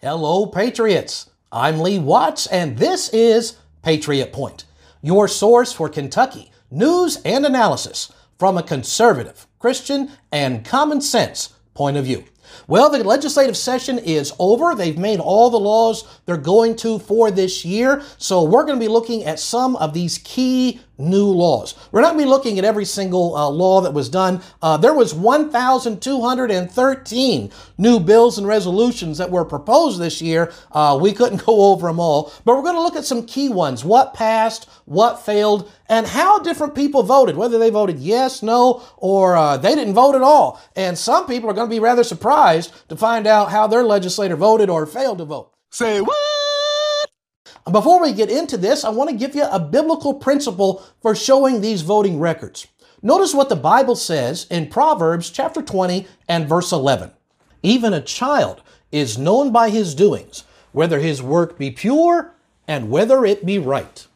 Hello, Patriots. I'm Lee Watts, and this is Patriot Point, your source for Kentucky news and analysis from a conservative, Christian, and common sense point of view. Well, the legislative session is over. They've made all the laws they're going to for this year. So we're going to be looking at some of these key new laws. We're not going to be looking at every single uh, law that was done. Uh, there was 1,213 new bills and resolutions that were proposed this year. Uh, we couldn't go over them all, but we're going to look at some key ones. What passed, what failed, and how different people voted, whether they voted yes, no, or uh, they didn't vote at all. And some people are going to be rather surprised to find out how their legislator voted or failed to vote. Say what? Before we get into this, I want to give you a biblical principle for showing these voting records. Notice what the Bible says in Proverbs chapter 20 and verse 11. Even a child is known by his doings, whether his work be pure and whether it be right.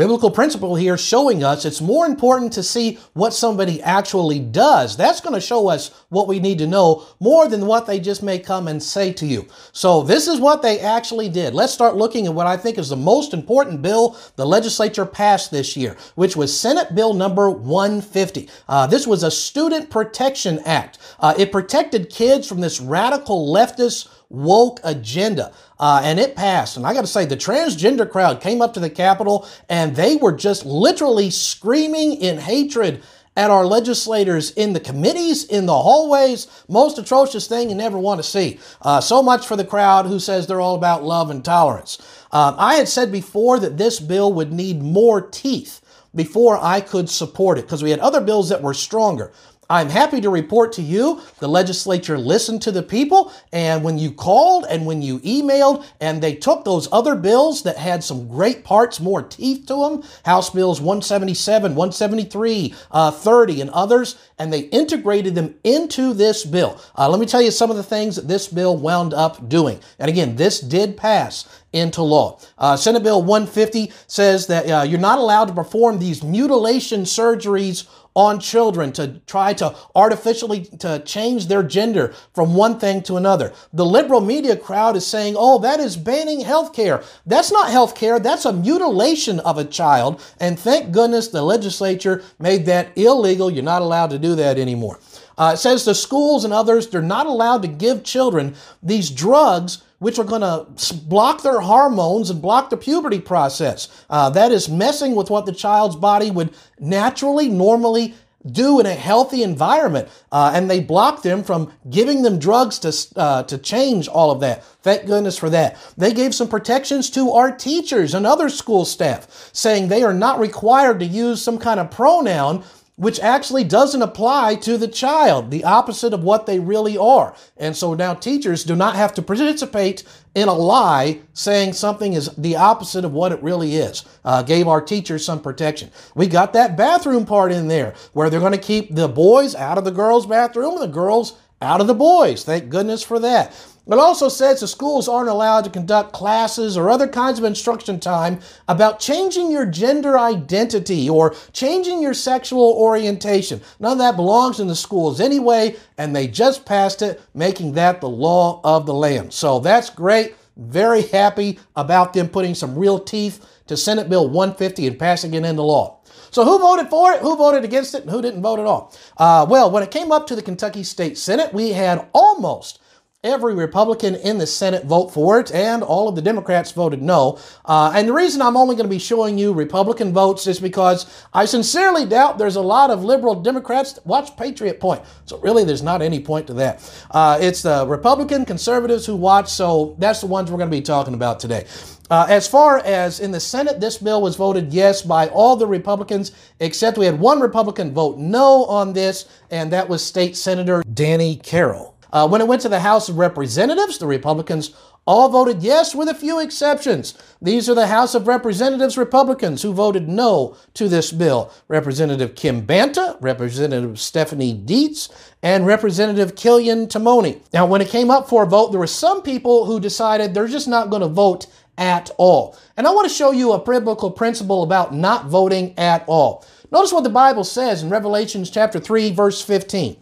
Biblical principle here showing us it's more important to see what somebody actually does. That's going to show us what we need to know more than what they just may come and say to you. So this is what they actually did. Let's start looking at what I think is the most important bill the legislature passed this year, which was Senate Bill number 150. Uh, this was a Student Protection Act. Uh, it protected kids from this radical leftist woke agenda. Uh, and it passed. And I got to say, the transgender crowd came up to the Capitol and they were just literally screaming in hatred at our legislators in the committees, in the hallways. Most atrocious thing you never want to see. Uh, so much for the crowd who says they're all about love and tolerance. Um, I had said before that this bill would need more teeth before I could support it because we had other bills that were stronger. I'm happy to report to you the legislature listened to the people, and when you called and when you emailed, and they took those other bills that had some great parts, more teeth to them, House Bills 177, 173, uh, 30, and others, and they integrated them into this bill. Uh, let me tell you some of the things that this bill wound up doing. And again, this did pass into law. Uh, Senate Bill 150 says that uh, you're not allowed to perform these mutilation surgeries on children to try to artificially to change their gender from one thing to another. The liberal media crowd is saying, "Oh, that is banning health care." That's not health care, that's a mutilation of a child, and thank goodness the legislature made that illegal. You're not allowed to do that anymore. Uh, it says the schools and others, they're not allowed to give children these drugs which are going to block their hormones and block the puberty process. Uh, that is messing with what the child's body would naturally, normally do in a healthy environment, uh, and they block them from giving them drugs to uh, to change all of that. Thank goodness for that. They gave some protections to our teachers and other school staff, saying they are not required to use some kind of pronoun which actually doesn't apply to the child, the opposite of what they really are. And so now teachers do not have to participate in a lie saying something is the opposite of what it really is. Uh, gave our teachers some protection. We got that bathroom part in there where they're going to keep the boys out of the girls' bathroom and the girls out of the boys. Thank goodness for that. It also says the schools aren't allowed to conduct classes or other kinds of instruction time about changing your gender identity or changing your sexual orientation. None of that belongs in the schools anyway, and they just passed it, making that the law of the land. So that's great. Very happy about them putting some real teeth to Senate Bill 150 and passing it into law. So who voted for it? Who voted against it? And who didn't vote at all? Uh, well, when it came up to the Kentucky State Senate, we had almost every Republican in the Senate vote for it, and all of the Democrats voted no. Uh, and the reason I'm only going to be showing you Republican votes is because I sincerely doubt there's a lot of liberal Democrats watch Patriot Point. So really, there's not any point to that. Uh, it's the Republican conservatives who watch, so that's the ones we're going to be talking about today. Uh, as far as in the Senate, this bill was voted yes by all the Republicans, except we had one Republican vote no on this, and that was State Senator Danny Carroll. Uh, when it went to the House of Representatives, the Republicans all voted yes, with a few exceptions. These are the House of Representatives Republicans who voted no to this bill Representative Kim Banta, Representative Stephanie Dietz, and Representative Killian Timoney. Now, when it came up for a vote, there were some people who decided they're just not going to vote at all. And I want to show you a biblical principle about not voting at all. Notice what the Bible says in Revelations chapter 3 verse 15.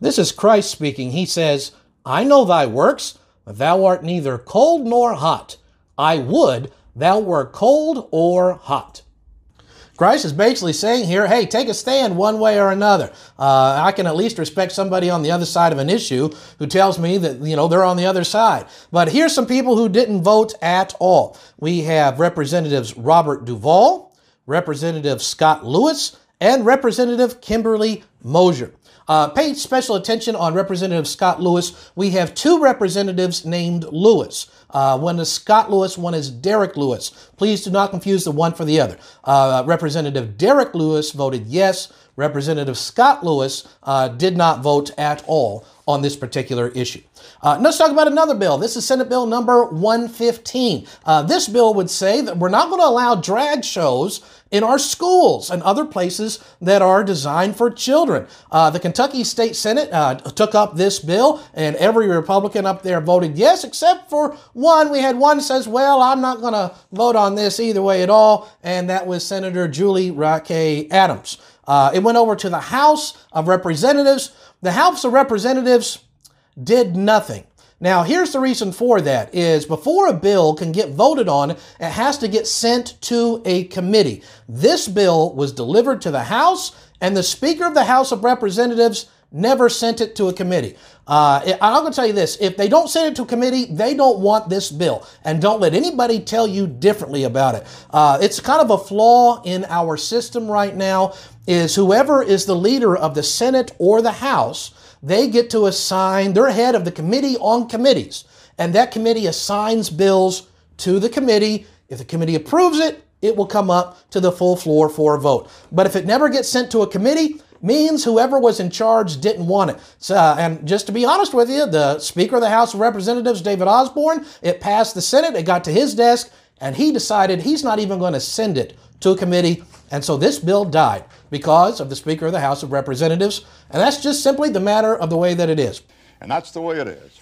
This is Christ speaking. He says, I know thy works, but thou art neither cold nor hot. I would thou were cold or hot. Christ is basically saying here, hey, take a stand one way or another. Uh, I can at least respect somebody on the other side of an issue who tells me that, you know, they're on the other side. But here's some people who didn't vote at all. We have Representatives Robert Duvall, Representative Scott Lewis, and Representative Kimberly Moser. Uh, pay special attention on Representative Scott Lewis. We have two representatives named Lewis. Uh, one is Scott Lewis, one is Derek Lewis. Please do not confuse the one for the other. Uh, Representative Derek Lewis voted yes. Representative Scott Lewis uh, did not vote at all on this particular issue. Uh, let's talk about another bill. This is Senate Bill number 115. Uh, this bill would say that we're not going to allow drag shows in our schools and other places that are designed for children. Uh, the Kentucky State Senate uh, took up this bill, and every Republican up there voted yes, except for one. We had one says, "Well, I'm not going to vote on this either way at all," and that was Senator Julie Raque Adams. Uh, it went over to the House of Representatives. The House of Representatives did nothing. Now, here's the reason for that is before a bill can get voted on, it has to get sent to a committee. This bill was delivered to the House, and the Speaker of the House of Representatives never sent it to a committee. Uh, I'm going to tell you this if they don't send it to a committee, they don't want this bill. And don't let anybody tell you differently about it. Uh, it's kind of a flaw in our system right now is whoever is the leader of the Senate or the House, they get to assign, they're head of the committee on committees. And that committee assigns bills to the committee. If the committee approves it, it will come up to the full floor for a vote. But if it never gets sent to a committee, means whoever was in charge didn't want it. So, uh, and just to be honest with you, the Speaker of the House of Representatives, David Osborne, it passed the Senate, it got to his desk, and he decided he's not even going to send it to a committee. And so this bill died because of the Speaker of the House of Representatives. And that's just simply the matter of the way that it is. And that's the way it is.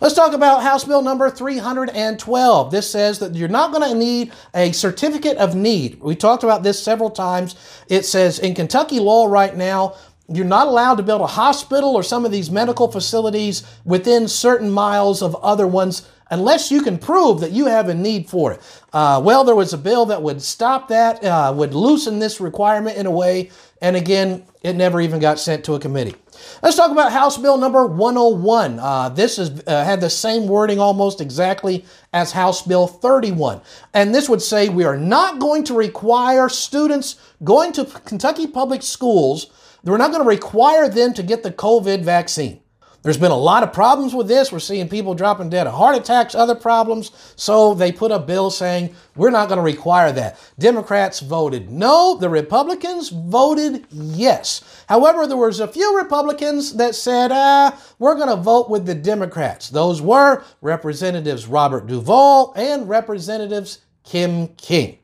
Let's talk about House Bill number 312. This says that you're not going to need a certificate of need. We talked about this several times. It says in Kentucky law right now, you're not allowed to build a hospital or some of these medical facilities within certain miles of other ones unless you can prove that you have a need for it. Uh, well, there was a bill that would stop that, uh, would loosen this requirement in a way, and again, it never even got sent to a committee. Let's talk about House Bill number 101. Uh, this is, uh, had the same wording almost exactly as House Bill 31. And this would say we are not going to require students going to Kentucky public schools, we're not going to require them to get the COVID vaccine. There's been a lot of problems with this. We're seeing people dropping dead of heart attacks, other problems. So they put a bill saying we're not going to require that. Democrats voted no. The Republicans voted yes. However, there was a few Republicans that said, ah, we're going to vote with the Democrats. Those were Representatives Robert Duvall and Representatives Kim King.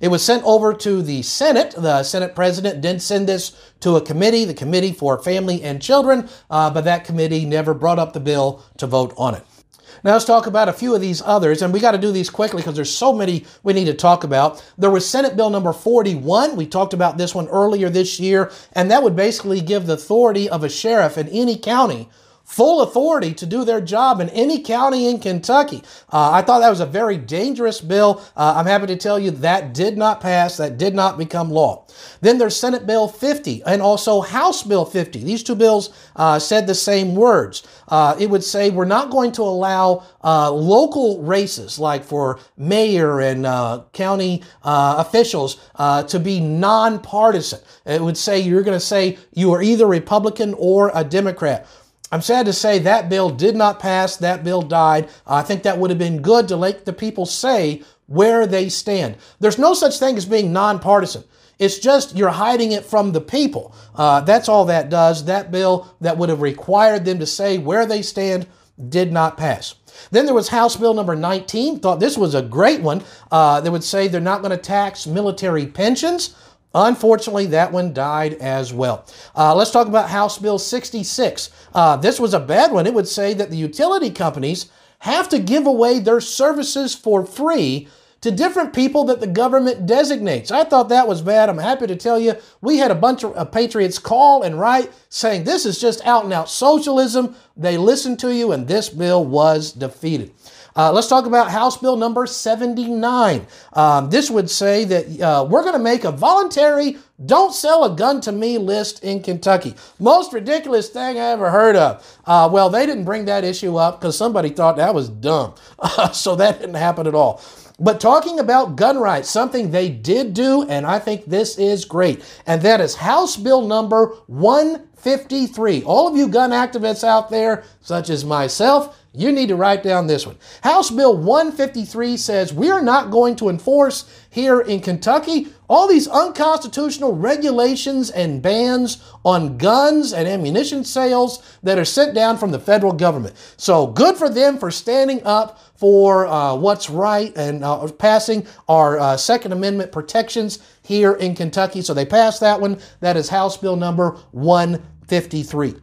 It was sent over to the Senate. The Senate president did send this to a committee, the Committee for Family and Children, uh, but that committee never brought up the bill to vote on it. Now let's talk about a few of these others, and we got to do these quickly because there's so many we need to talk about. There was Senate Bill number 41. We talked about this one earlier this year, and that would basically give the authority of a sheriff in any county full authority to do their job in any county in Kentucky. Uh, I thought that was a very dangerous bill. Uh, I'm happy to tell you that did not pass, that did not become law. Then there's Senate Bill 50 and also House Bill 50. These two bills uh, said the same words. Uh, it would say we're not going to allow uh, local races, like for mayor and uh, county officials, to be nonpartisan. It would say you're going to say you are either Republican or a Democrat. I'm sad to say that bill did not pass. That bill died. I think that would have been good to let the people say where they stand. There's no such thing as being nonpartisan. It's just you're hiding it from the people. Uh, that's all that does. That bill that would have required them to say where they stand did not pass. Then there was House Bill number 19. Thought this was a great one. Uh, that would say they're not going to tax military pensions. Unfortunately, that one died as well. Uh, let's talk about House Bill 66. Uh, this was a bad one. It would say that the utility companies have to give away their services for free to different people that the government designates. I thought that was bad. I'm happy to tell you we had a bunch of uh, patriots call and write saying this is just out and out socialism. They listened to you, and this bill was defeated. Uh, let's talk about House Bill number 79. Um, this would say that uh, we're going to make a voluntary don't sell a gun to me list in Kentucky. Most ridiculous thing I ever heard of. Uh, well, they didn't bring that issue up because somebody thought that was dumb. so that didn't happen at all. But talking about gun rights, something they did do, and I think this is great, and that is House Bill number 153. All of you gun activists out there, such as myself, you need to write down this one. House Bill 153 says we are not going to enforce here in Kentucky all these unconstitutional regulations and bans on guns and ammunition sales that are sent down from the federal government. So good for them for standing up for uh, what's right and uh, passing our uh, Second Amendment protections here in Kentucky. So they passed that one. That is House Bill number 153.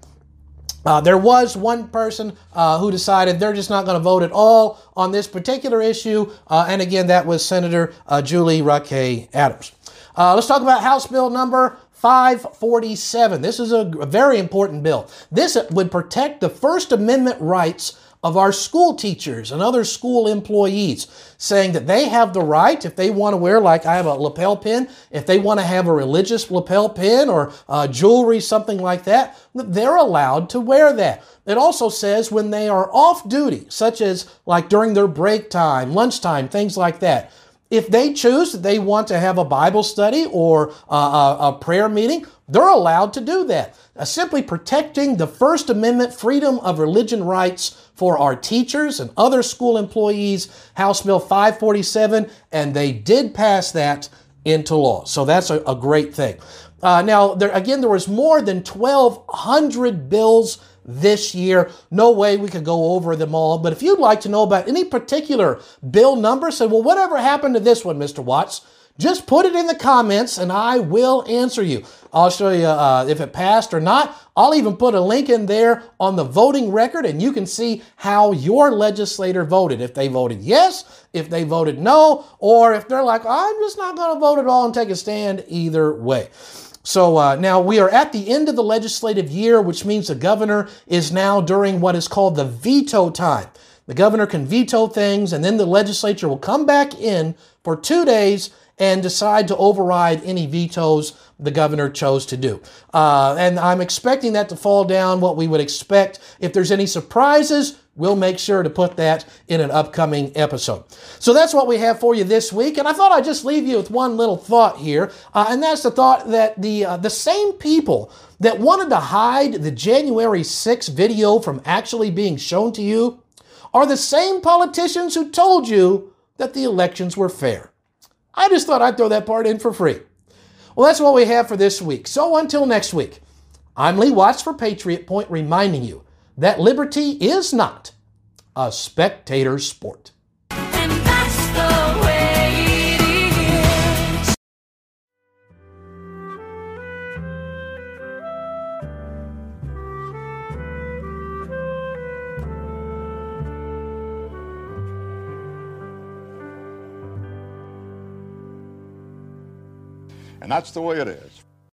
Uh, there was one person uh, who decided they're just not going to vote at all on this particular issue, uh, and again, that was Senator uh, Julie Raque Adams. Uh, let's talk about House Bill number 547. This is a very important bill. This would protect the First Amendment rights of our school teachers and other school employees, saying that they have the right, if they want to wear, like I have a lapel pin, if they want to have a religious lapel pin or uh, jewelry, something like that, they're allowed to wear that. It also says when they are off duty, such as like during their break time, lunchtime, things like that. If they choose that they want to have a Bible study or a, a, a prayer meeting, they're allowed to do that. Uh, simply protecting the First Amendment freedom of religion rights for our teachers and other school employees, House Bill 547, and they did pass that into law. So that's a, a great thing. Uh, now, there, again, there was more than 1,200 bills this year. No way we could go over them all. But if you'd like to know about any particular bill number, say, well, whatever happened to this one, Mr. Watts? Just put it in the comments and I will answer you. I'll show you uh, if it passed or not. I'll even put a link in there on the voting record and you can see how your legislator voted. If they voted yes, if they voted no, or if they're like, I'm just not going to vote at all and take a stand either way. So uh, now we are at the end of the legislative year, which means the governor is now during what is called the veto time. The governor can veto things, and then the legislature will come back in for two days and decide to override any vetoes the governor chose to do. Uh, and I'm expecting that to fall down what we would expect. If there's any surprises, we'll make sure to put that in an upcoming episode. So that's what we have for you this week. And I thought I'd just leave you with one little thought here. Uh, and that's the thought that the, uh, the same people that wanted to hide the January 6th video from actually being shown to you are the same politicians who told you that the elections were fair. I just thought I'd throw that part in for free. Well, that's what we have for this week. So until next week, I'm Lee Watts for Patriot Point reminding you that liberty is not a spectator sport. And that's the way it is.